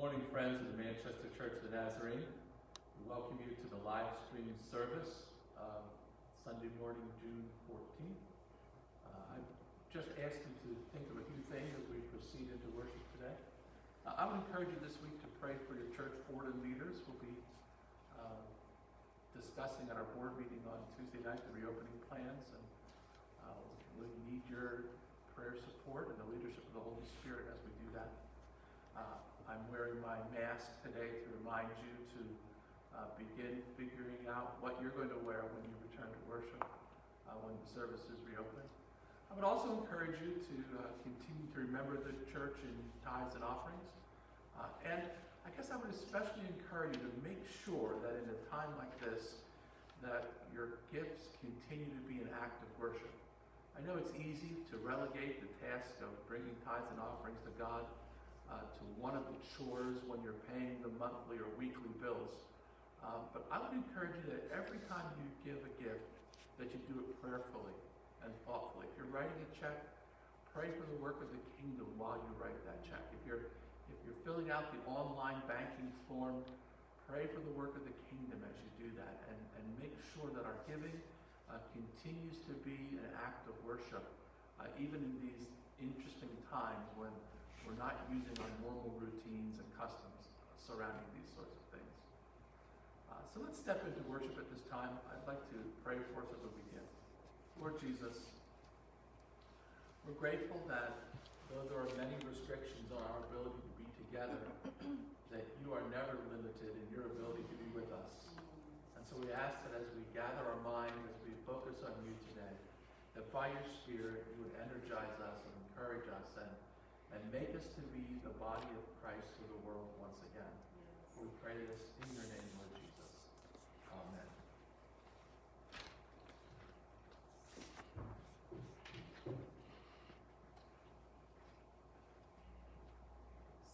morning, friends of the Manchester Church of the Nazarene. We welcome you to the live stream service of Sunday morning, June 14th. Uh, I just ask you to think of a few things as we proceed into worship today. Uh, I would encourage you this week to pray for your church board and leaders. We'll be uh, discussing at our board meeting on Tuesday night the reopening plans, and uh, we need your prayer support and the leadership of the Holy Spirit as we do that. Uh, I'm wearing my mask today to remind you to uh, begin figuring out what you're going to wear when you return to worship uh, when the services reopen. I would also encourage you to uh, continue to remember the church in tithes and offerings. Uh, and I guess I would especially encourage you to make sure that in a time like this, that your gifts continue to be an act of worship. I know it's easy to relegate the task of bringing tithes and offerings to God uh, to one of the chores when you're paying the monthly or weekly bills. Uh, but I would encourage you that every time you give a gift, that you do it prayerfully and thoughtfully. If you're writing a check, pray for the work of the kingdom while you write that check. If you're if you're filling out the online banking form, pray for the work of the kingdom as you do that, and, and make sure that our giving uh, continues to be an act of worship, uh, even in these interesting times when we're not using our normal routines and customs surrounding these sorts of things. Uh, so let's step into worship at this time. I'd like to pray for us as we begin. Lord Jesus, we're grateful that though there are many restrictions on our ability to be together, that you are never limited in your ability to be with us. And so we ask that as we gather our mind, as we focus on you today, that by your Spirit you would energize us and encourage us and, and make us to be the body of Christ to the world once again. We pray this in your name, Lord Jesus. Amen.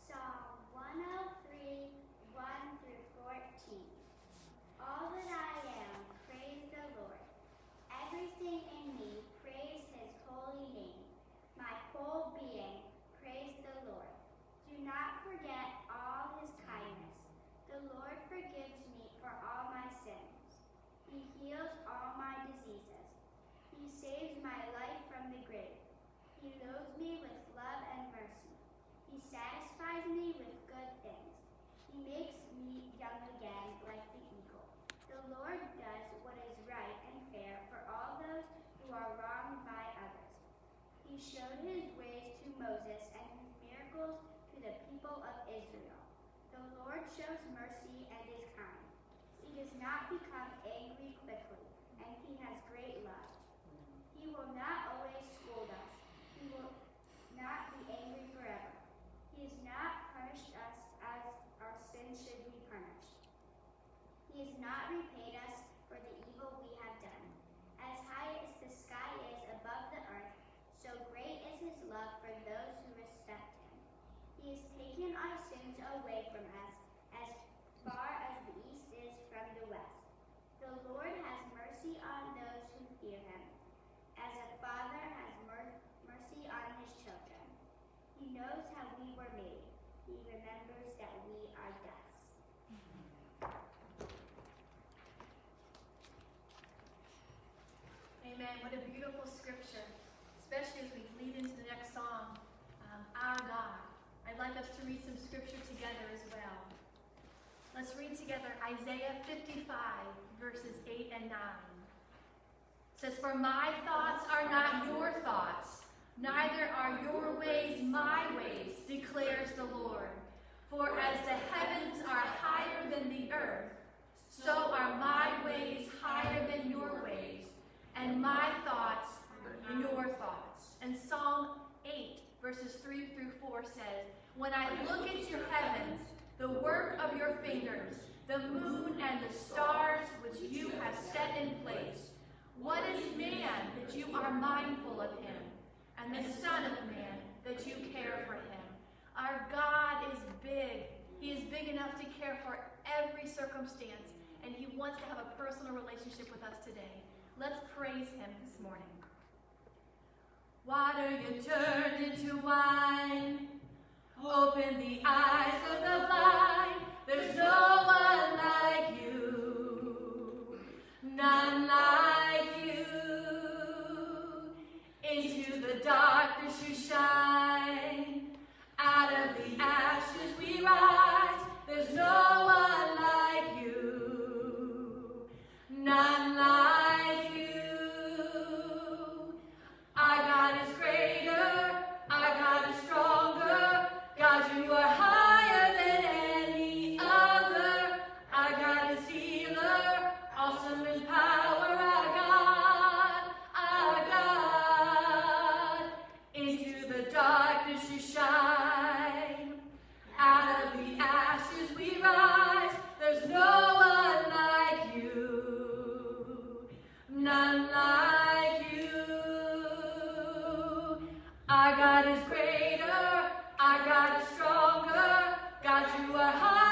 Psalm 103, 1 through 14. All that I am, praise the Lord. Everything in me, praise his holy name. My whole being, praise the Lord. Do not forget all his kindness. The Lord forgives me for all my sins. He heals all my diseases. He saves my life from the grave. He loads me with love and mercy. He satisfies me with good things. He makes me young again like the eagle. The Lord does what is right and fair for all those who are wronged by others. He showed his ways to Moses and his miracles to the people of Israel. The Lord shows mercy and is kind. He does not become angry quickly, and he has great love. He will not always scold us. He will not be angry forever. He has not punished us as our sins should be punished. He has not repaid us for the evil we have done. As high as the sky is above the earth, so great is his love for those who respect him. He has taken our sins away from us as far as the east is from the west. The Lord has mercy on those who fear him, as a father has mer- mercy on his children. He knows how we were made. He remembers that we are dust. Amen. What a beautiful scripture, especially as we lead into the next song, um, Our God. I'd like us to read some scripture together as well. Let's read together Isaiah 55, verses 8 and 9. It says, For my thoughts are not your thoughts, neither are your ways my ways, declares the Lord. For as the heavens are higher than the earth, so are my ways higher than your ways, and my thoughts your thoughts. And Psalm 8, verses 3 through 4 says, When I look at your heavens, the work of your fingers, the moon and the stars which you have set in place, what is man that you are mindful of him, and the Son of Man that you care for him? Our God is big. He is big enough to care for every circumstance, and He wants to have a personal relationship with us today. Let's praise him this morning. Water you turned into wine. Open the eyes of the blind. There's no one like you. None like you. Into the darkness you shine. Out of the ashes we rise. There's no were high.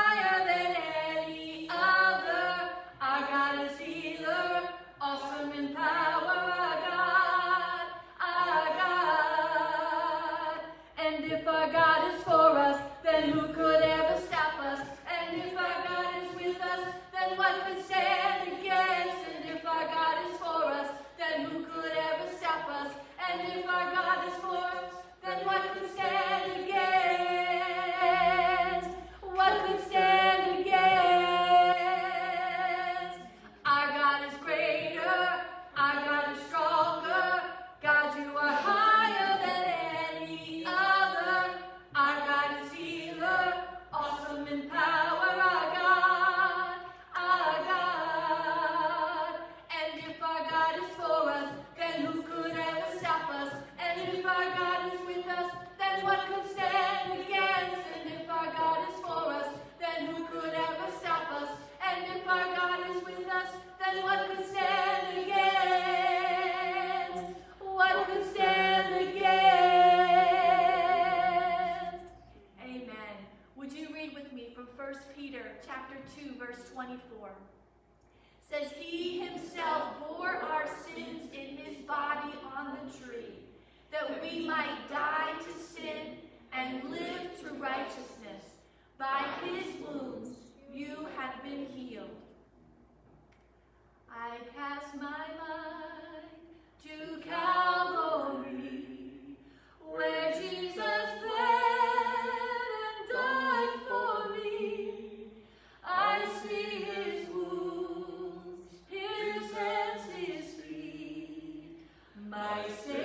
my Savior.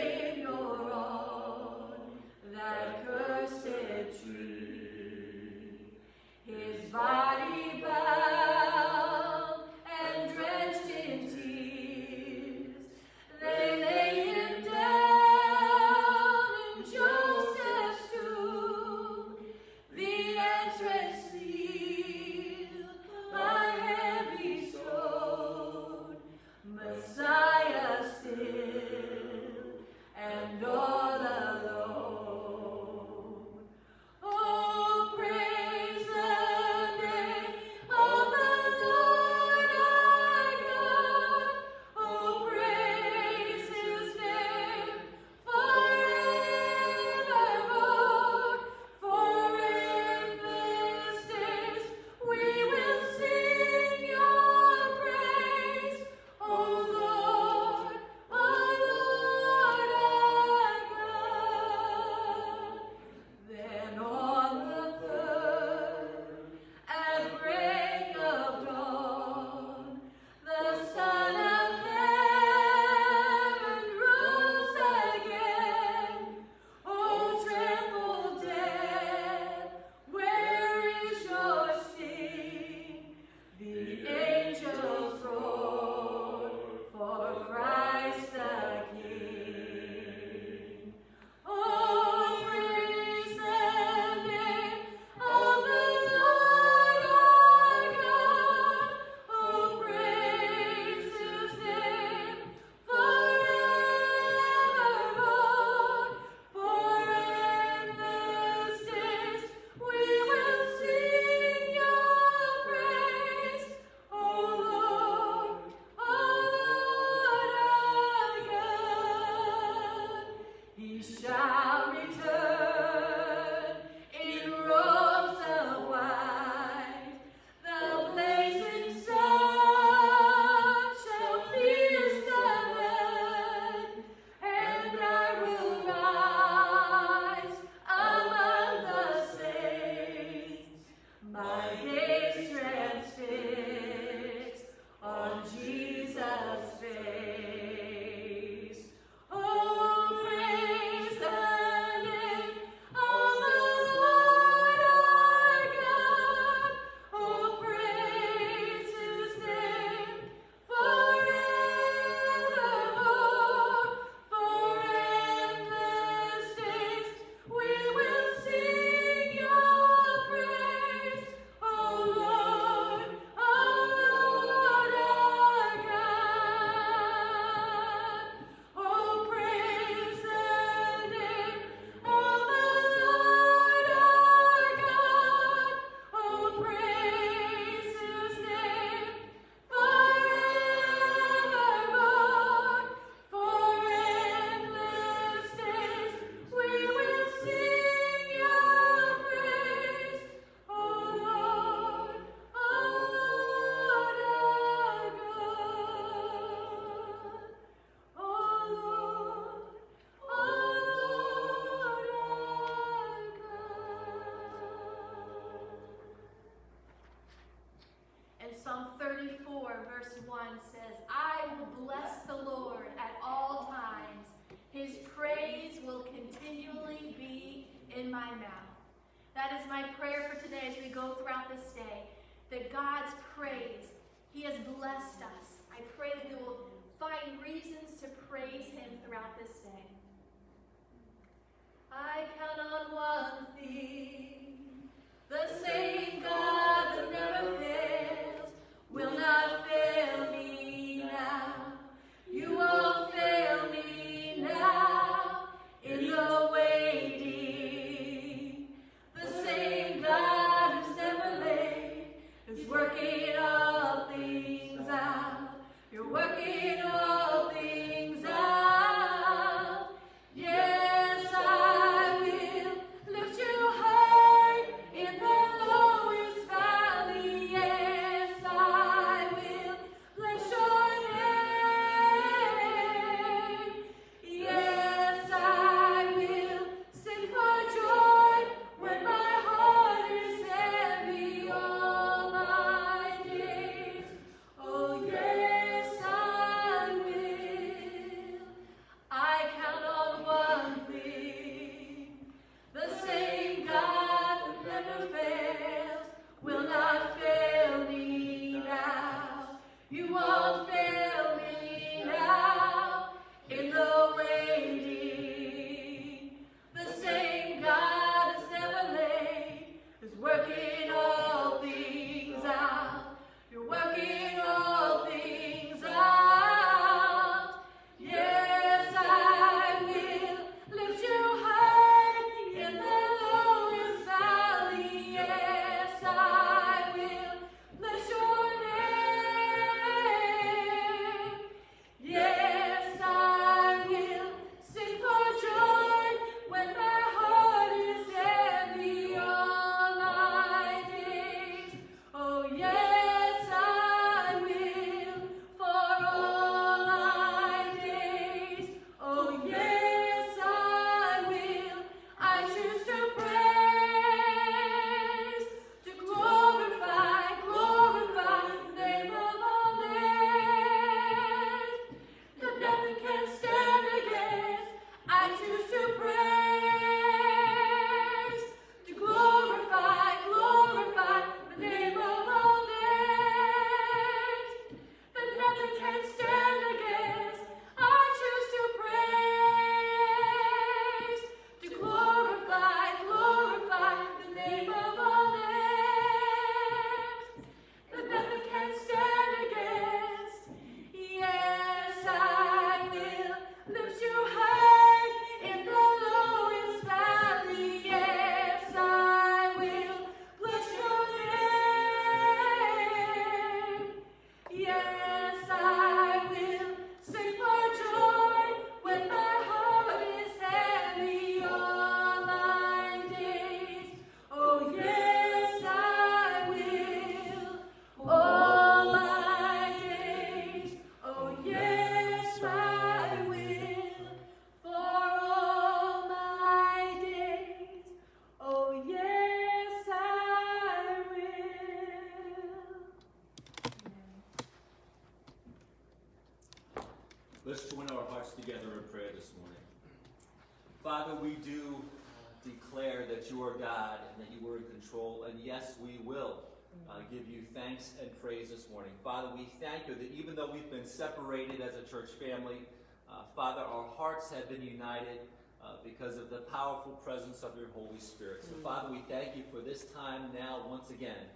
Father, our hearts have been united uh, because of the powerful presence of your Holy Spirit. So, mm. Father, we thank you for this time now, once again,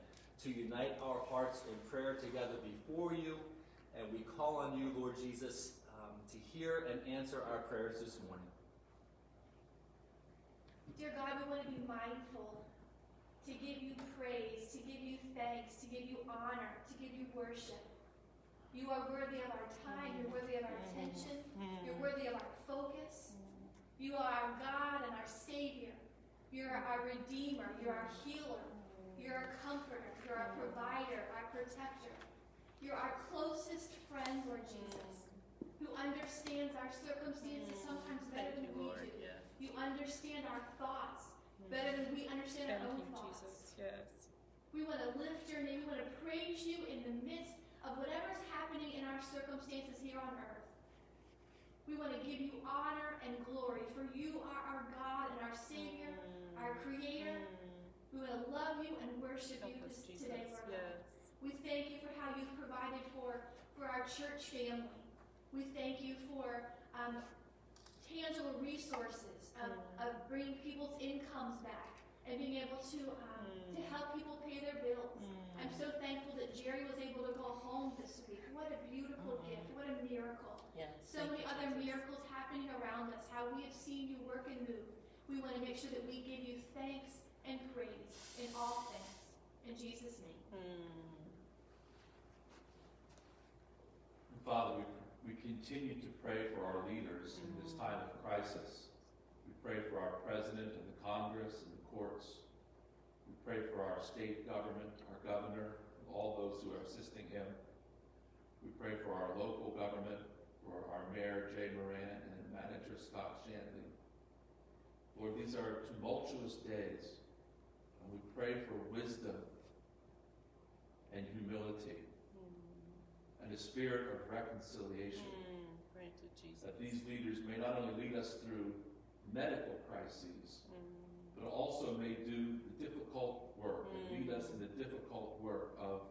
to unite our hearts in prayer together before you. And we call on you, Lord Jesus, um, to hear and answer our prayers this morning. Dear God, we want to be mindful to give you praise, to give you thanks, to give you honor, to give you worship. You are worthy of our time. You're worthy of our attention. You're worthy of our focus. You are our God and our Savior. You're our Redeemer. You're our healer. You're our comforter. You're our provider, our protector. You're our closest friend, Lord Jesus, who understands our circumstances sometimes better than we do. You understand our thoughts better than we understand our own thoughts. We want to lift your name. We want to praise you in the midst of whatever's happening in our circumstances here on earth. We want to give you honor and glory, for you are our God and our Savior, our Creator. We want to love you and worship you Help us, this, Jesus. today, Lord. Yes. We thank you for how you've provided for, for our church family. We thank you for um, tangible resources of, Mm. of bringing people's incomes back and being able to, um, to Mm. help people pay their bills. I'm so thankful that Jerry was able to go home this week. What a beautiful Mm. gift. What a miracle. Yes. So thank many other Jesus. miracles happening around us, how we have seen you work and move. We want to make sure that we give you thanks and praise in all things. In Jesus' name. Mm. Father, we, we continue to pray for our leaders in this time of crisis. We pray for our president and the Congress and the courts. Pray for our state government, our governor, all those who are assisting him. We pray for our local government, for our mayor, Jay Moran, and manager, Scott Shanley. Lord, these are tumultuous days, and we pray for wisdom and humility and a spirit of reconciliation. Mm. That these leaders may not only lead us through medical crises, Mm. But also may do the difficult work, and lead us in the difficult work of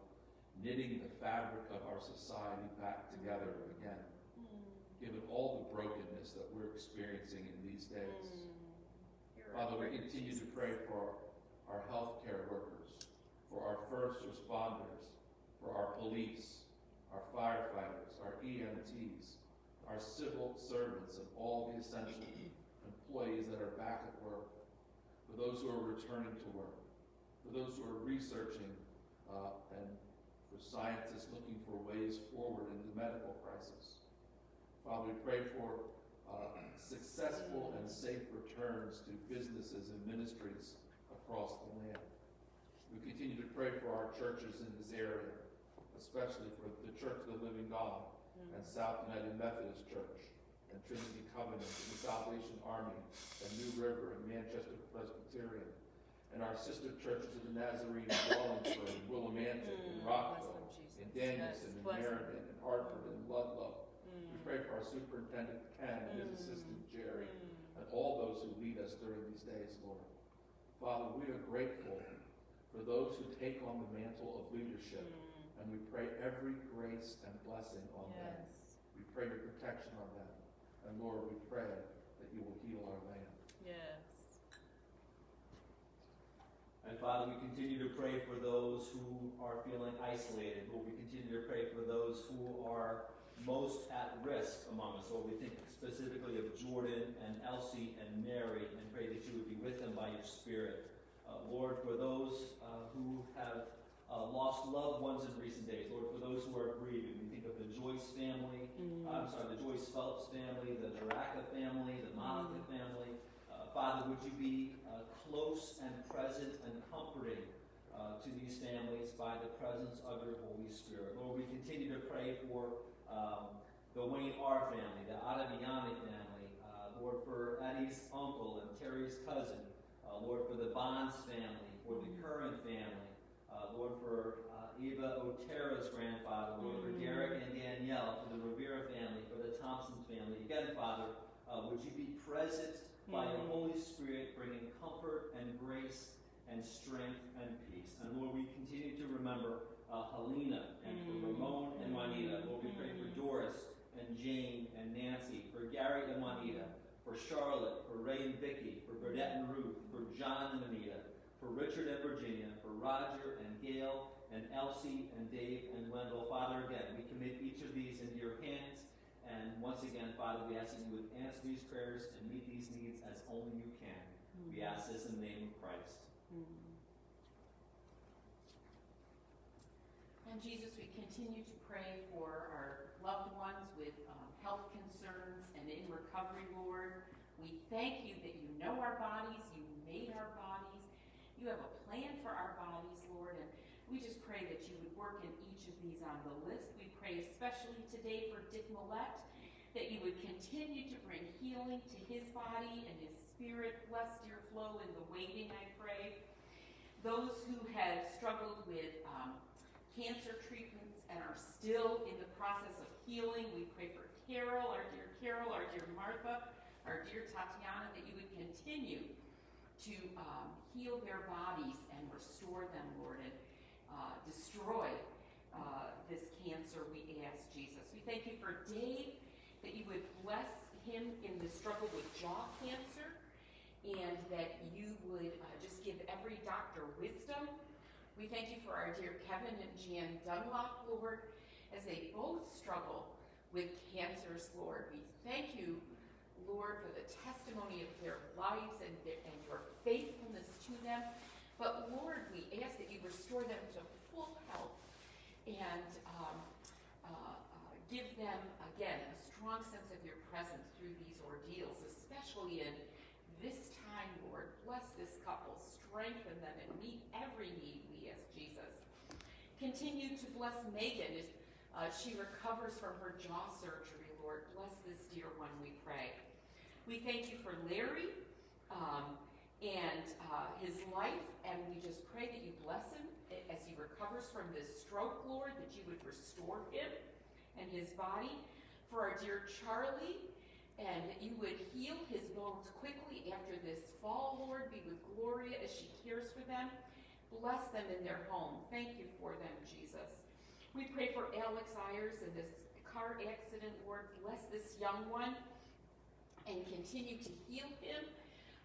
knitting the fabric of our society back together again, Mm. given all the brokenness that we're experiencing in these days. Mm. Father, we continue to pray for our healthcare workers, for our first responders, for our police, our firefighters, our EMTs, our civil servants, and all the essential employees that are back at work, for those who are returning to work, for those who are researching, uh, and for scientists looking for ways forward in the medical crisis. Father, we pray for uh, successful and safe returns to businesses and ministries across the land. We continue to pray for our churches in this area, especially for the Church of the Living God and South United Methodist Church and Trinity Covenant and the Salvation Army and New River and Manchester Presbyterian and our sister churches of the Nazarene in Wallingford and Willimantic and Mm. Rockville Bless them, and. Danielson Yes, and. Meriden and Hartford and Ludlow. We Mm. pray for our superintendent Ken and his Mm. assistant Jerry Mm. and all those who lead us during these days, Lord. Father, we are grateful for those who take on the mantle of leadership, Mm. and we pray every grace and blessing on them. We pray your protection on them. And Lord, we pray that you will heal our land. Yes. And Father, we continue to pray for those who are feeling isolated. Lord, we continue to pray for those who are most at risk among us. Lord, we think specifically of Jordan and Elsie and Mary and pray that you would be with them by your Spirit. Uh, Lord, for those uh, who have uh, lost loved ones in recent days, Lord, for those who are grieving, we think of the Joyce family, Mm. I'm sorry, the Joyce Phelps family, the Baraka family, the Malika family. Uh, Father, would you be uh, close and present and comforting uh, to these families by the presence of your Holy Spirit? Lord, we continue to pray for um, the Wayne R family, the Arabiani family, uh, Lord, for Eddie's uncle and Terry's cousin, uh, Lord, for the Bonds family, for the Curran family, uh, Lord, for uh, Eva Otera's grandfather, Lord, for Mm. Derek and Danielle, for the Rivera family, for the Thompson family. Again, Father, uh, would you be present by your Mm. Holy Spirit, bringing comfort and grace and strength and peace. And Lord, we continue to remember uh, Helena and for Mm. Ramon and Juanita. Lord, we pray for Mm. Doris and Jane and Nancy, for Gary and Juanita, for Charlotte, for Ray and Vicky, for Burdette and Ruth, for John and Anita, for Richard and Virginia, for Roger and Gail and Elsie and Dave and Wendell. Father, again, we commit each of these into your hands. And once again, Father, we ask that you would answer these prayers and meet these needs as only you can. We ask this in the name of Christ. Mm. And Jesus, we continue to pray for our loved ones with um, health concerns and in recovery, Lord. We thank you that you know our bodies, you made our bodies, you have a plan for our bodies, Lord, and we just pray that you would work in each of these on the list. We pray especially today for Dick Millette, that you would continue to bring healing to his body and his spirit. Bless dear Flo in the waiting, I pray. those who have struggled with um, cancer treatments and are still in the process of healing. We pray for Carol, our dear Carol, our dear Martha, our dear Tatiana, that you would continue to um, heal their bodies and restore them, Lord, and uh, destroy uh, this cancer, we ask, Jesus. We thank you for Dave, that you would bless him in the struggle with jaw cancer, and that you would uh, just give every doctor wisdom. We thank you for our dear Kevin and Jan Dunlop, Lord, as they both struggle with cancers, Lord. We thank you, Lord, for the testimony of their lives and, their, and your faithfulness to them. But Lord, we ask that you restore them to full health and um, uh, uh, give them, again, a strong sense of your presence through these ordeals, especially in this time, Lord. Bless this couple, strengthen them, and meet every need, we ask Jesus. Continue to bless Megan as uh, she recovers from her jaw surgery, Lord. Bless this dear. We thank you for Larry um, and uh, his life, and we just pray that you bless him as he recovers from this stroke, Lord, that you would restore him and his body. For our dear Charlie, and that you would heal his bones quickly after this fall, Lord. Be with Gloria as she cares for them. Bless them in their home. Thank you for them, Jesus. We pray for Alex Ayers and this car accident, Lord. Bless this young one and continue to heal him.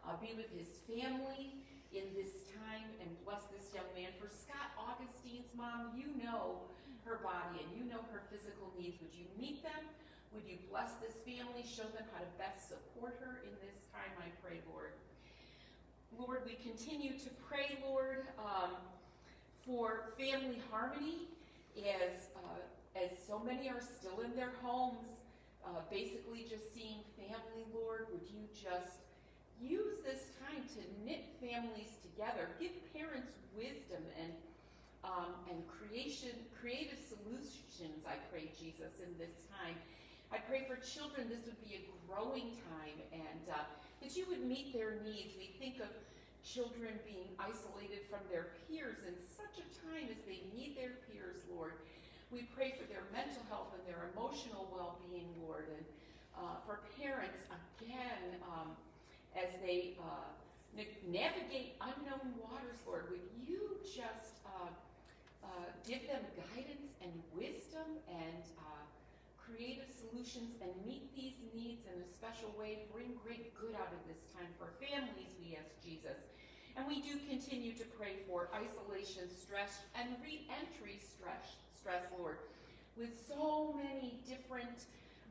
Uh, be with his family in this time and bless this young man. For Scott Augustine's mom, you know her body and you know her physical needs. Would you meet them? Would you bless this family? Show them how to best support her in this time, I pray, Lord. Lord, we continue to pray, Lord, um, for family harmony as, uh, as so many are still in their homes, uh, basically just seeing family, Lord. Would you just use this time to knit families together? Give parents wisdom and um, and creation, creative solutions, I pray, Jesus, in this time. I pray for children this would be a growing time and uh, that you would meet their needs. We think of children being isolated from their peers in such a time as they need their peers, Lord. We pray for their mental health and their emotional well being, Lord, and uh, for parents, again, um, as they uh, navigate unknown waters, Lord, would you just uh, uh, give them guidance and wisdom and uh, creative solutions and meet these needs in a special way. Bring great good out of this time for families, we ask Jesus. And we do continue to pray for isolation, stress, and re-entry stress, stress, Lord. With so many different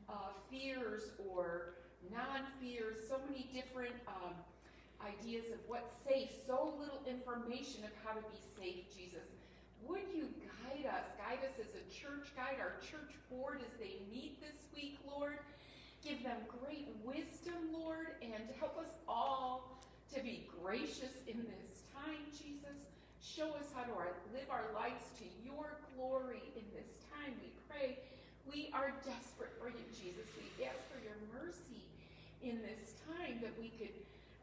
uh, fears or non-fears, so many different um, ideas of what's safe, so little information of how to be safe, Jesus. Would you guide us? Guide us as a church, guide our church board as they meet this week, Lord. Give them great wisdom, Lord, and help us all to be gracious in this time, Jesus. Show us how to live our lives to your glory in this time, we pray. We are desperate for you, Jesus. We ask for your mercy in this time that we could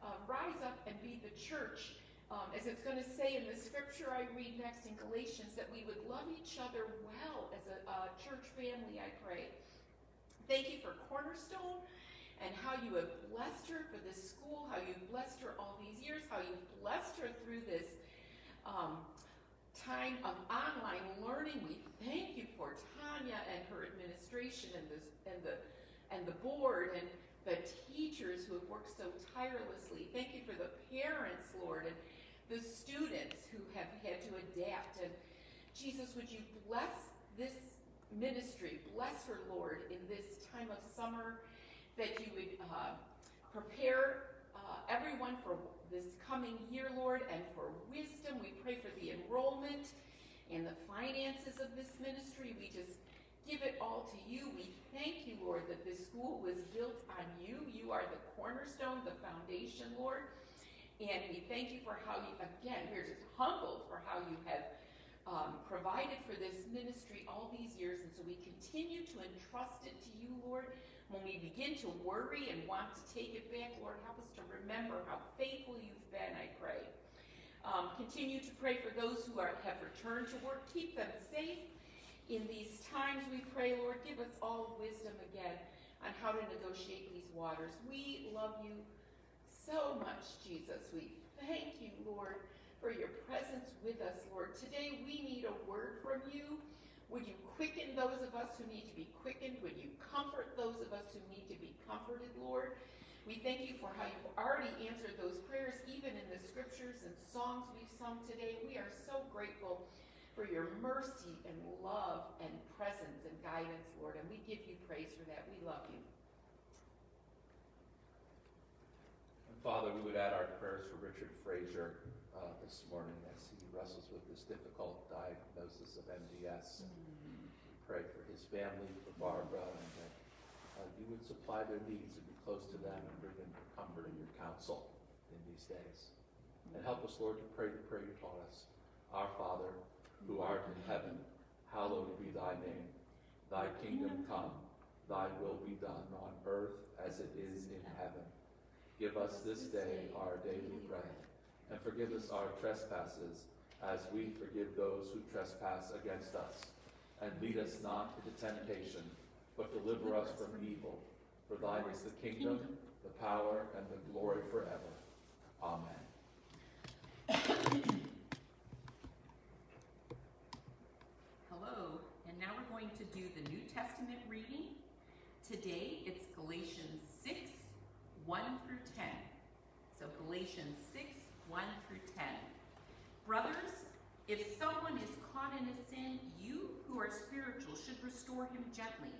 uh, rise up and be the church um, as it's going to say in the scripture I read next in Galatians, that we would love each other well as a, a church family, I pray. Thank you for Cornerstone and how you have blessed her for this school, how you've blessed her all these years, how you've blessed her through this um, time of online learning. We thank you for Tanya and her administration and the, and the, and the board and the teachers who have worked so tirelessly. Thank you for the parents, Lord, and the students who have had to adapt. And Jesus, would you bless this ministry? Bless her, Lord, in this time of summer, that you would uh, everyone for this coming year, Lord, and for wisdom. We pray for the enrollment and the finances of this ministry. We just give it all to you. We thank you, Lord, that this school was built on you. You are the cornerstone, the foundation, Lord. And we thank you for how you, again, we're just humbled for how you have um, provided for this ministry all these years. And so we continue to entrust it to you, Lord. When we begin to worry and want to take it back, Lord, help us to remember how faithful you've been, I pray. Um, continue to pray for those who are, have returned to work. Keep them safe. In these times, we pray, Lord, give us all wisdom again on how to negotiate these waters. We love you so much, Jesus. We thank you, Lord, for your presence with us, Lord. Today we need a word from you. Would you quicken those of us who need to be quickened? Would you comfort those of us who need to be comforted, Lord? We thank you for how you've already answered those prayers, even in the scriptures and songs we've sung today. We are so grateful for your mercy and love and presence and guidance, Lord, and we give you praise for that. We love you. Father, we would add our prayers for Richard Frazier uh, this morning as he wrestles with this difficult diagnosis of MDS. We pray for his family, for Barbara, and that uh, you would supply their needs and be close to them and bring them your comfort and your counsel in these days. And help us, Lord, to pray the prayer you taught us. Our Father, who art in heaven, hallowed be thy name. Thy kingdom come, thy will be done on earth as it is in heaven. Give us this day our daily bread, and forgive us our trespasses, as we forgive those who trespass against us. And lead us not into temptation, but deliver us from evil. For thine is the kingdom, the power, and the glory forever. Amen. Hello, and now we're going to do the New Testament reading. Today it's Galatians 6, 1 through 10. So Galatians 6, 1 through 10. Brothers, if someone is caught in a sin, you who are spiritual should restore him gently.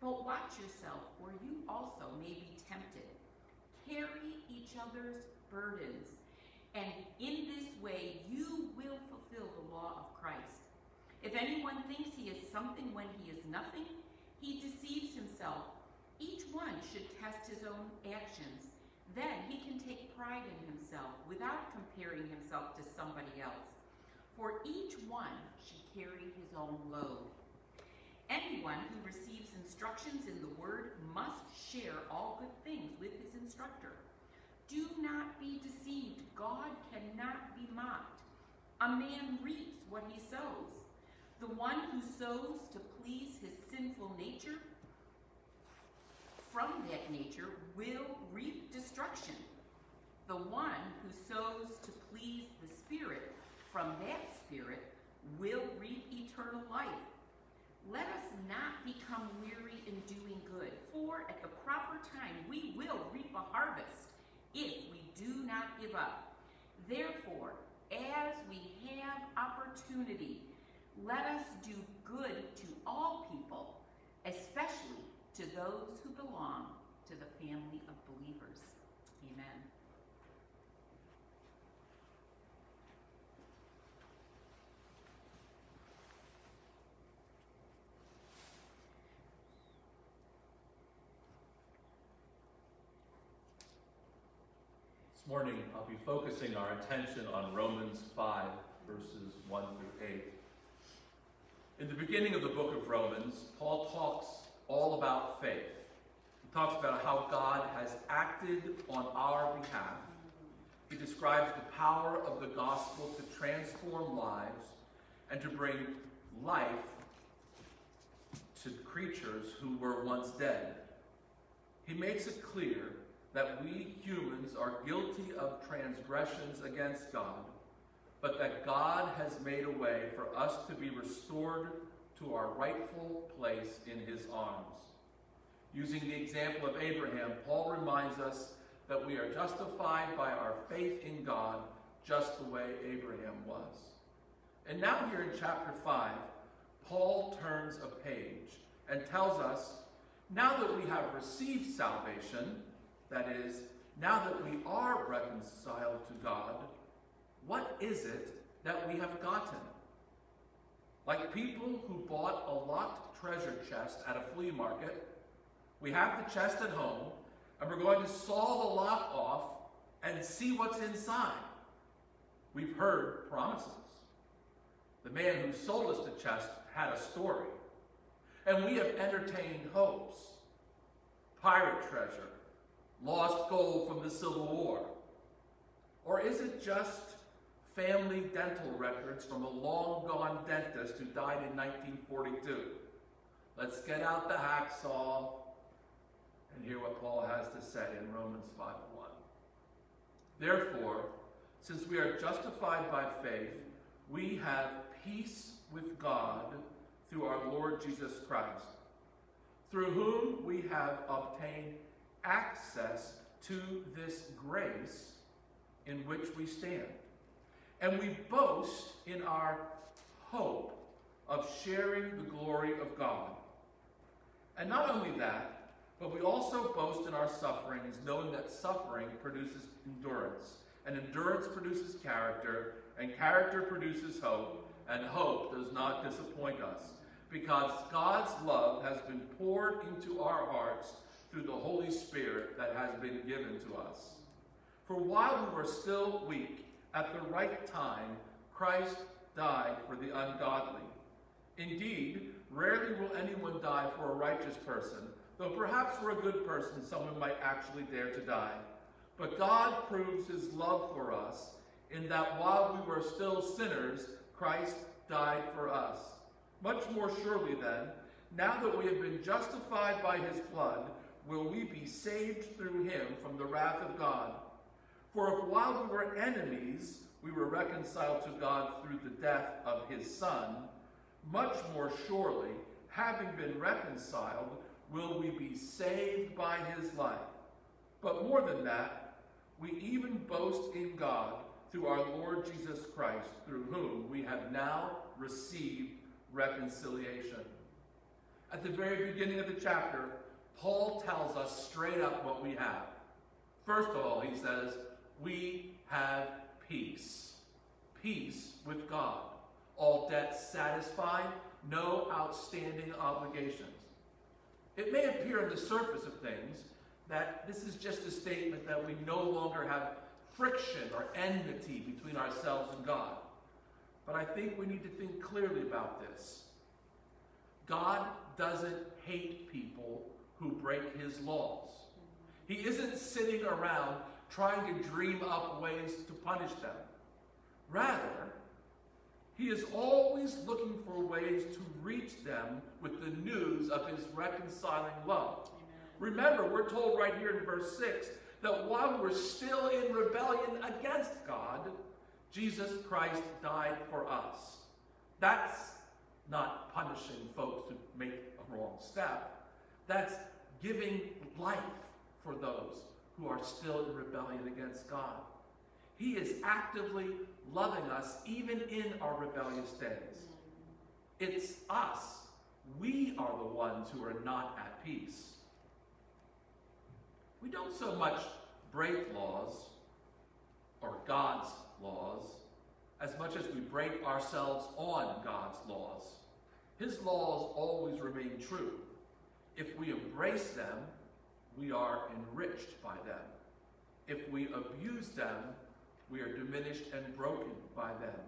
But watch yourself, or you also may be tempted. Carry each other's burdens, and in this way you will fulfill the law of Christ. If anyone thinks he is something when he is nothing, he deceives himself. Each one should test his own actions. Then he can take pride in himself without comparing himself to somebody else. For each one should carry his own load. Anyone who receives instructions in the word must share all good things with his instructor. Do not be deceived. God cannot be mocked. A man reaps what he sows. The one who sows to please his sinful nature, from that nature will reap destruction. The one who sows to please the Spirit, from that Spirit will reap eternal life. Let us not become weary in doing good, for at the proper time we will reap a harvest if we do not give up. Therefore, as we have opportunity, let us do good to all people, especially to those who belong to the family of believers. Amen. This morning, I'll be focusing our attention on Romans 5, verses 1 through 8. In the beginning of the book of Romans, Paul talks all about faith. He talks about how God has acted on our behalf. He describes the power of the gospel to transform lives and to bring life to creatures who were once dead. He makes it clear that we humans are guilty of transgressions against God, but that God has made a way for us to be restored to our rightful place in his arms. Using the example of Abraham, Paul reminds us that we are justified by our faith in God just the way Abraham was. And now, here in chapter 5, Paul turns a page and tells us now that we have received salvation, that is, now that we are reconciled to God, what is it that we have gotten? Like people who bought a locked treasure chest at a flea market, we have the chest at home, and we're going to saw the lock off and see what's inside. We've heard promises. The man who sold us the chest had a story, and we have entertained hopes. Pirate treasure, lost gold from the Civil War? Or is it just family dental records from a long gone dentist who died in 1942. Let's get out the hacksaw and hear what Paul has to say in Romans 5:1. Therefore, since we are justified by faith, we have peace with God through our Lord Jesus Christ, through whom we have obtained access to this grace in which we stand. And we boast in our hope of sharing the glory of God. And not only that, but we also boast in our sufferings, knowing that suffering produces endurance, and endurance produces character, and character produces hope, and hope does not disappoint us, because God's love has been poured into our hearts through the Holy Spirit that has been given to us. For while we were still weak, at the right time, Christ died for the ungodly. Indeed, rarely will anyone die for a righteous person, though perhaps for a good person someone might actually dare to die. But God proves his love for us in that while we were still sinners, Christ died for us. Much more surely, then, now that we have been justified by his blood, will we be saved through him from the wrath of God. For if while we were enemies, we were reconciled to God through the death of his Son, much more surely, having been reconciled, will we be saved by his life. But more than that, we even boast in God through our Lord Jesus Christ, through whom we have now received reconciliation. At the very beginning of the chapter, Paul tells us straight up what we have. First of all, he says, we have peace. Peace with God. All debts satisfied, no outstanding obligations. It may appear on the surface of things that this is just a statement that we no longer have friction or enmity between ourselves and God. But I think we need to think clearly about this. God doesn't hate people who break his laws. He isn't sitting around trying to dream up ways to punish them. Rather, he is always looking for ways to reach them with the news of his reconciling love. Amen. Remember, we're told right here in verse 6 that while we're still in rebellion against God, Jesus Christ died for us. That's not punishing folks who make a wrong step. That's giving life for those who are still in rebellion against God. He is actively loving us even in our rebellious days. It's us. We are the ones who are not at peace. We don't so much break laws or God's laws as much as we break ourselves on God's laws. His laws always remain true. If we embrace them, we are enriched by them. If we abuse them, we are diminished and broken by them.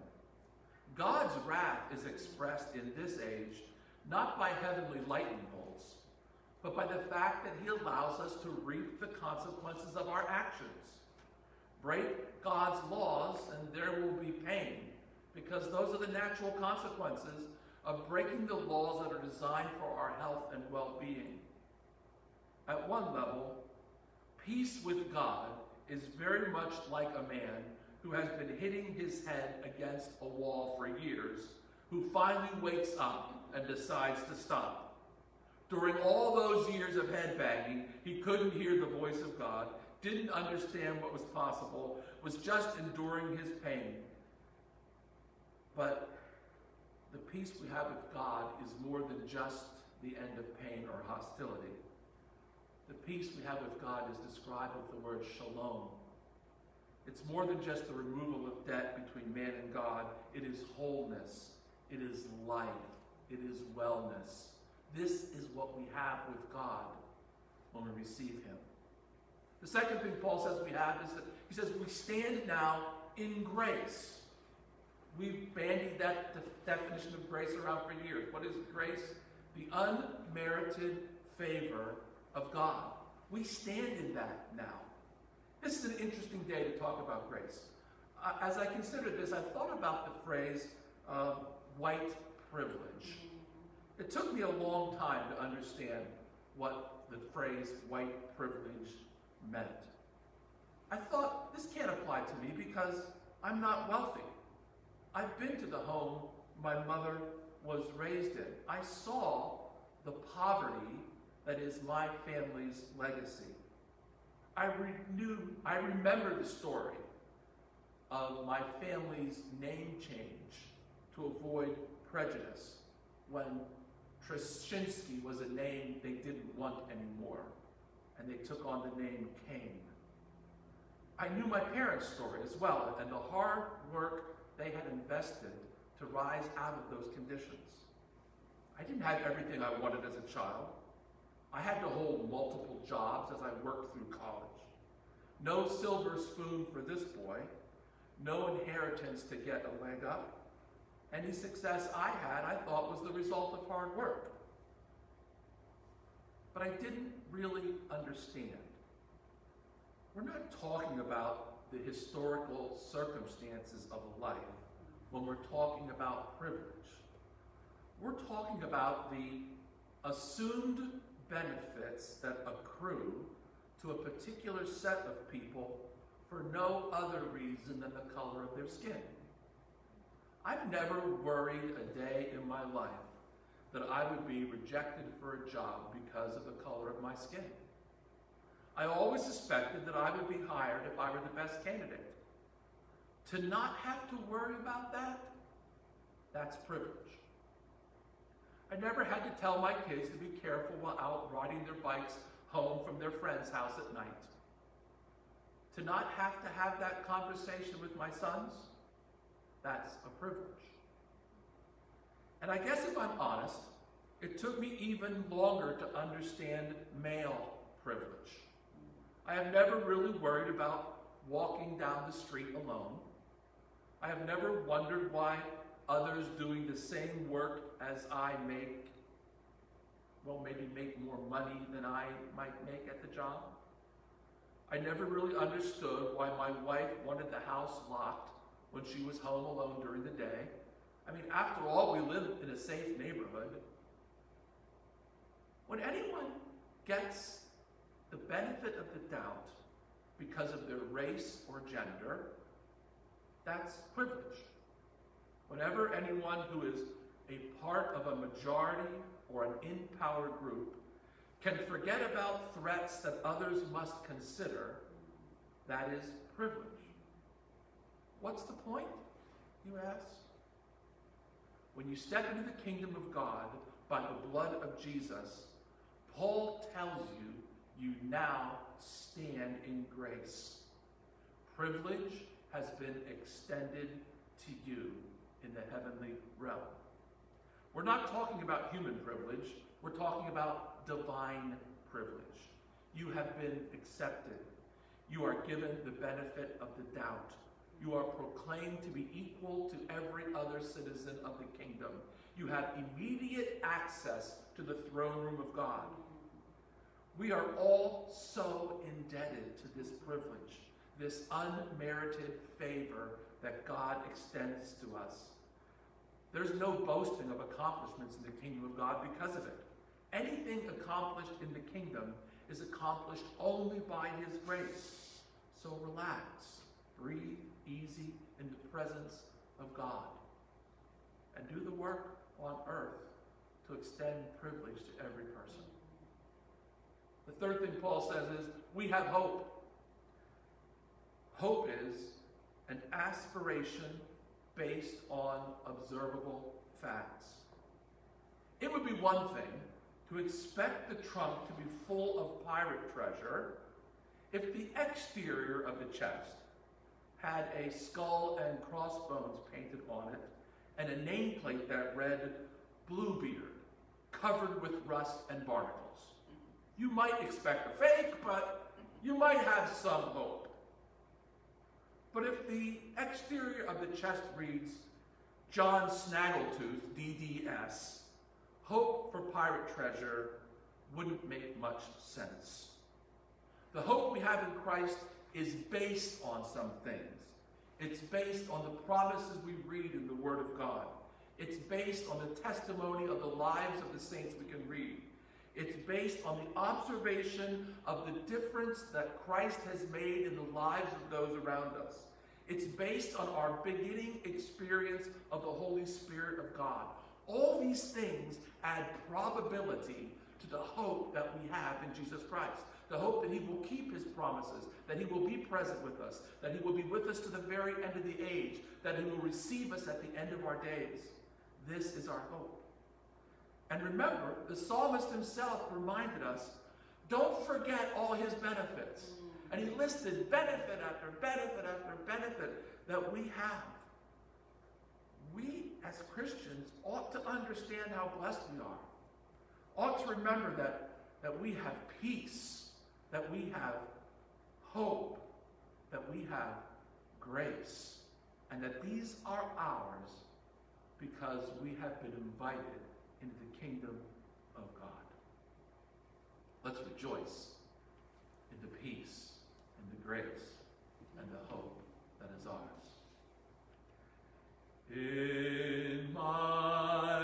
God's wrath is expressed in this age not by heavenly lightning bolts, but by the fact that He allows us to reap the consequences of our actions. Break God's laws, and there will be pain, because those are the natural consequences of breaking the laws that are designed for our health and well being. At one level, peace with God is very much like a man who has been hitting his head against a wall for years, who finally wakes up and decides to stop. During all those years of headbanging, he couldn't hear the voice of God, didn't understand what was possible, was just enduring his pain. But the peace we have with God is more than just the end of pain or hostility. The peace we have with God is described with the word shalom. It's more than just the removal of debt between man and God. It is wholeness. It is life. It is wellness. This is what we have with God when we receive Him. The second thing Paul says we have is that he says we stand now in grace. We've bandied that de- definition of grace around for years. What is grace? The unmerited favor of God. We stand in that now. This is an interesting day to talk about grace. uh, as I considered this, I thought about the phrase uh, white privilege. It took me a long time to understand what the phrase white privilege meant. I thought this can't apply to me because I'm not wealthy. I've been to the home my mother was raised in. I saw the poverty that is my family's legacy. I knew, I remember the story of my family's name change to avoid prejudice when Trashinsky was a name they didn't want anymore, and they took on the name Kane. I knew my parents' story as well, and the hard work they had invested to rise out of those conditions. I didn't have everything I wanted as a child. I had to hold multiple jobs as I worked through college. No silver spoon for this boy, no inheritance to get a leg up. Any success I had, I thought, was the result of hard work. But I didn't really understand. We're not talking about the historical circumstances of life when we're talking about privilege. We're talking about the assumed benefits that accrue to a particular set of people for no other reason than the color of their skin. I've never worried a day in my life that I would be rejected for a job because of the color of my skin. I always suspected that I would be hired if I were the best candidate. To not have to worry about that, that's privilege. I never had to tell my kids to be careful while out riding their bikes home from their friend's house at night. To not have to have that conversation with my sons, that's a privilege. And I guess if I'm honest, it took me even longer to understand male privilege. I have never really worried about walking down the street alone. I have never wondered why others doing the same work as I make, well, maybe make more money than I might make at the job. I never really understood why my wife wanted the house locked when she was home alone during the day. I mean, after all, we live in a safe neighborhood. When anyone gets the benefit of the doubt because of their race or gender, that's privilege. Whenever anyone who is a part of a majority or an in power group can forget about threats that others must consider, that is privilege. What's the point, you ask? When you step into the kingdom of God by the blood of Jesus, Paul tells you you now stand in grace. Privilege has been extended to you in the heavenly realm. We're not talking about human privilege, we're talking about divine privilege. You have been accepted. You are given the benefit of the doubt. You are proclaimed to be equal to every other citizen of the kingdom. You have immediate access to the throne room of God. We are all so indebted to this privilege, this unmerited favor that God extends to us. There's no boasting of accomplishments in the kingdom of God because of it. Anything accomplished in the kingdom is accomplished only by His grace. So relax, breathe easy in the presence of God, and do the work on earth to extend privilege to every person. The third thing Paul says is we have hope. Hope is an aspiration based on observable facts. It would be one thing to expect the trunk to be full of pirate treasure if the exterior of the chest had a skull and crossbones painted on it and a nameplate that read Bluebeard, covered with rust and barnacles. You might expect a fake, but you might have some hope. But if the exterior of the chest reads John Snaggletooth, DDS, hope for pirate treasure wouldn't make much sense. The hope we have in Christ is based on some things. It's based on the promises we read in the Word of God. It's based on the testimony of the lives of the saints we can read. It's based on the observation of the difference that Christ has made in the lives of those around us. It's based on our beginning experience of the Holy Spirit of God. All these things add probability to the hope that we have in Jesus Christ. The hope that He will keep His promises, that He will be present with us, that He will be with us to the very end of the age, that He will receive us at the end of our days. This is our hope. And remember, the psalmist himself reminded us don't forget all his benefits. And he listed benefit after benefit after benefit that we have. We, as Christians, ought to understand how blessed we are. Ought to remember that, that we have peace, that we have hope, that we have grace, and that these are ours because we have been invited into the kingdom of God. Let's rejoice in the peace and the grace and the hope that is ours. In my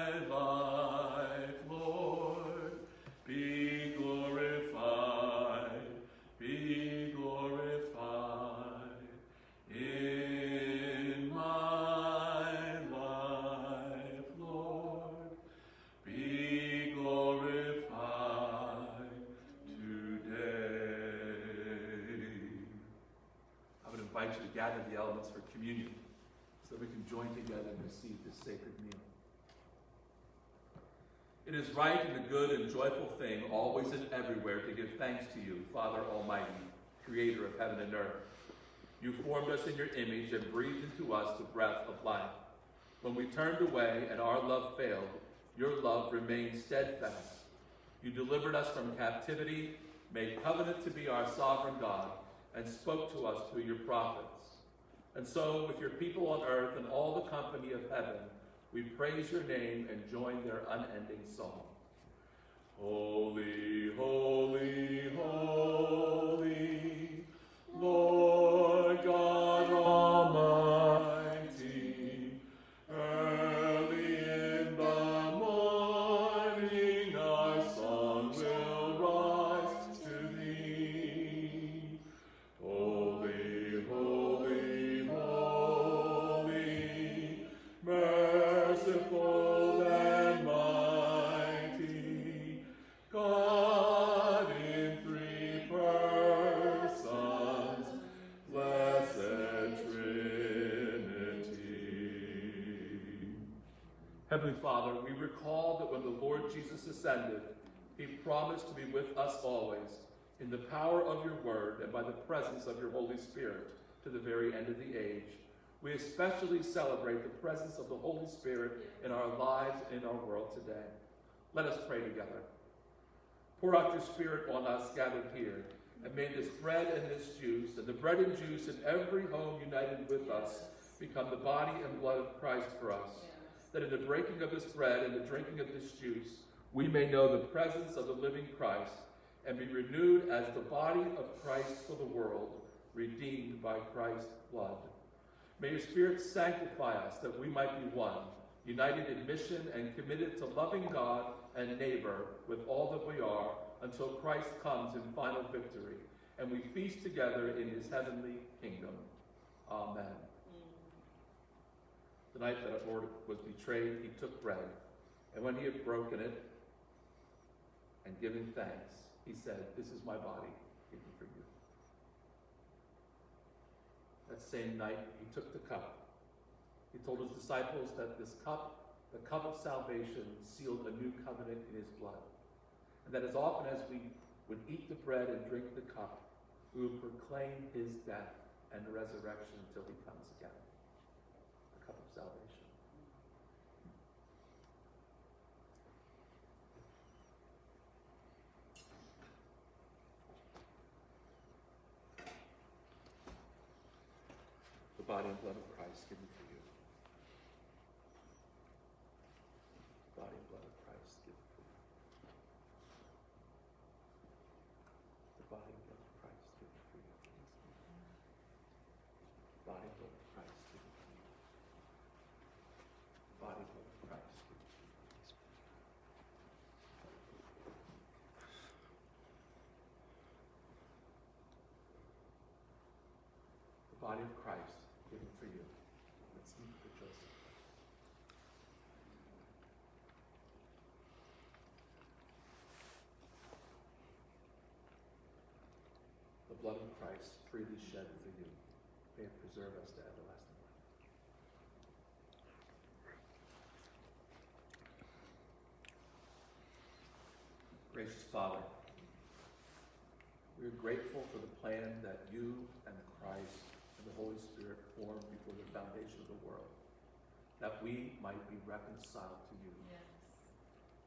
It is right and a good and joyful thing, always and everywhere, to give thanks to you, Father Almighty, creator of heaven and earth. You formed us in your image and breathed into us the breath of life. When we turned away and our love failed, your love remained steadfast. You delivered us from captivity, made covenant to be our sovereign God, and spoke to us through your prophets. And so, with your people on earth and all the company of heaven, we praise your name and join their unending song. Holy, holy, holy, Lord Heavenly Father, we recall that when the Lord Jesus ascended, he promised to be with us always in the power of your word and by the presence of your Holy Spirit to the very end of the age. We especially celebrate the presence of the Holy Spirit in our lives and in our world today. Let us pray together. Pour out your Spirit on us gathered here, and may this bread and this juice, and the bread and juice in every home united with us, become the body and blood of Christ for us. That in the breaking of this bread and the drinking of this juice, we may know the presence of the living Christ and be renewed as the body of Christ for the world, redeemed by Christ's blood. May your Spirit sanctify us that we might be one, united in mission and committed to loving God and neighbor with all that we are until Christ comes in final victory and we feast together in his heavenly kingdom. Amen. The night that our Lord was betrayed, he took bread, and when he had broken it and given thanks, he said, This is my body given for you. That same night, he took the cup. He told his disciples that this cup, the cup of salvation, sealed a new covenant in his blood. And that as often as we would eat the bread and drink the cup, we would proclaim his death and resurrection until he comes again. body and blood of Christ given for you. Body and blood of Christ given for you. The body and blood of Christ given for you. The body and blood of Christ given for you. The body and blood of Christ given for you. body of Christ given for you. Let's eat the Joseph. The blood of Christ freely shed for you. May it preserve us to everlasting life. Gracious Father, we are grateful for the plan that you and Christ and the Holy Spirit formed before the foundation of the world, that we might be reconciled to you. Yes,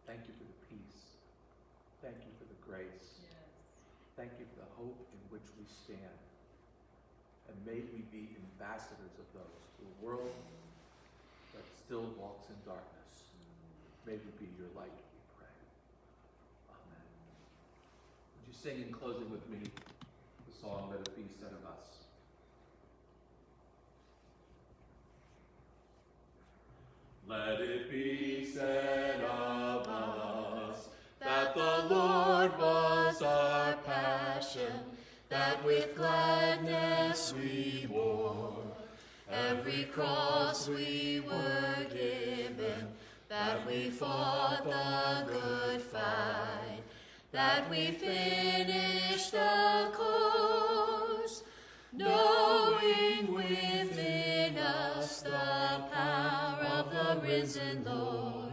Thank you for the peace. Thank you for the grace. yes. Thank you for the hope in which we stand. And may we be ambassadors of those to a world that still walks in darkness. May we be your light, we pray. Amen. Would you sing in closing with me the song, Let It Be Said of Us? Let it be said of us that the Lord was our passion, that with gladness we bore. Every cross we were given, that we fought the good fight, that we finished the course, knowing within risen Lord.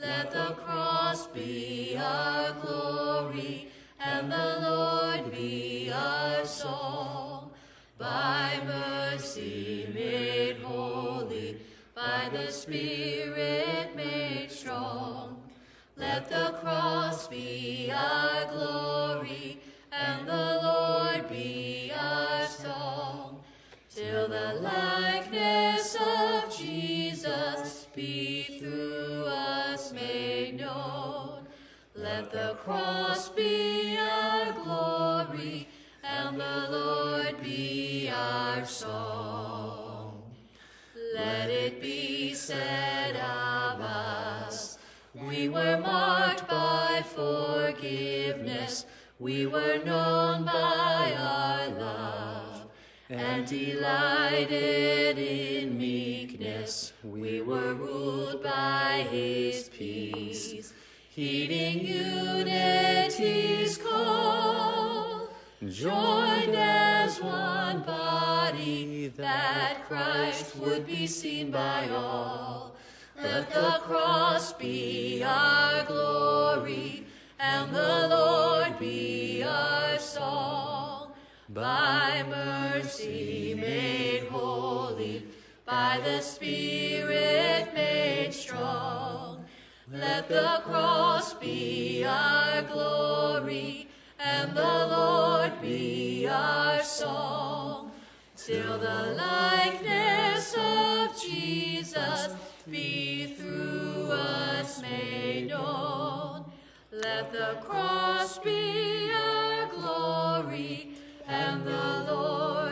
Let the cross be our glory, and the Lord be our song. By mercy made holy, by the Spirit made strong. Let the cross be our glory, the cross be our glory, and the Lord be our song. Let it be said of us, we were marked by forgiveness, we were known by our love, and delighted in meekness, we were ruled by his peace, heeding unity's call, joined as one body, that Christ would be seen by all. Let the cross be our glory, and the Lord be our song. By mercy made holy, by the Spirit made strong. Let the cross be our glory, and the Lord be our song. Till the likeness of Jesus be through us made known. Let the cross be our glory, and the Lord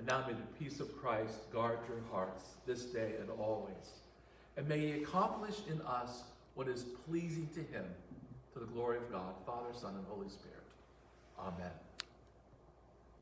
And now may the peace of Christ guard your hearts this day and always. And may he accomplish in us what is pleasing to him, to the glory of God, Father, Son, and Holy Spirit. Amen.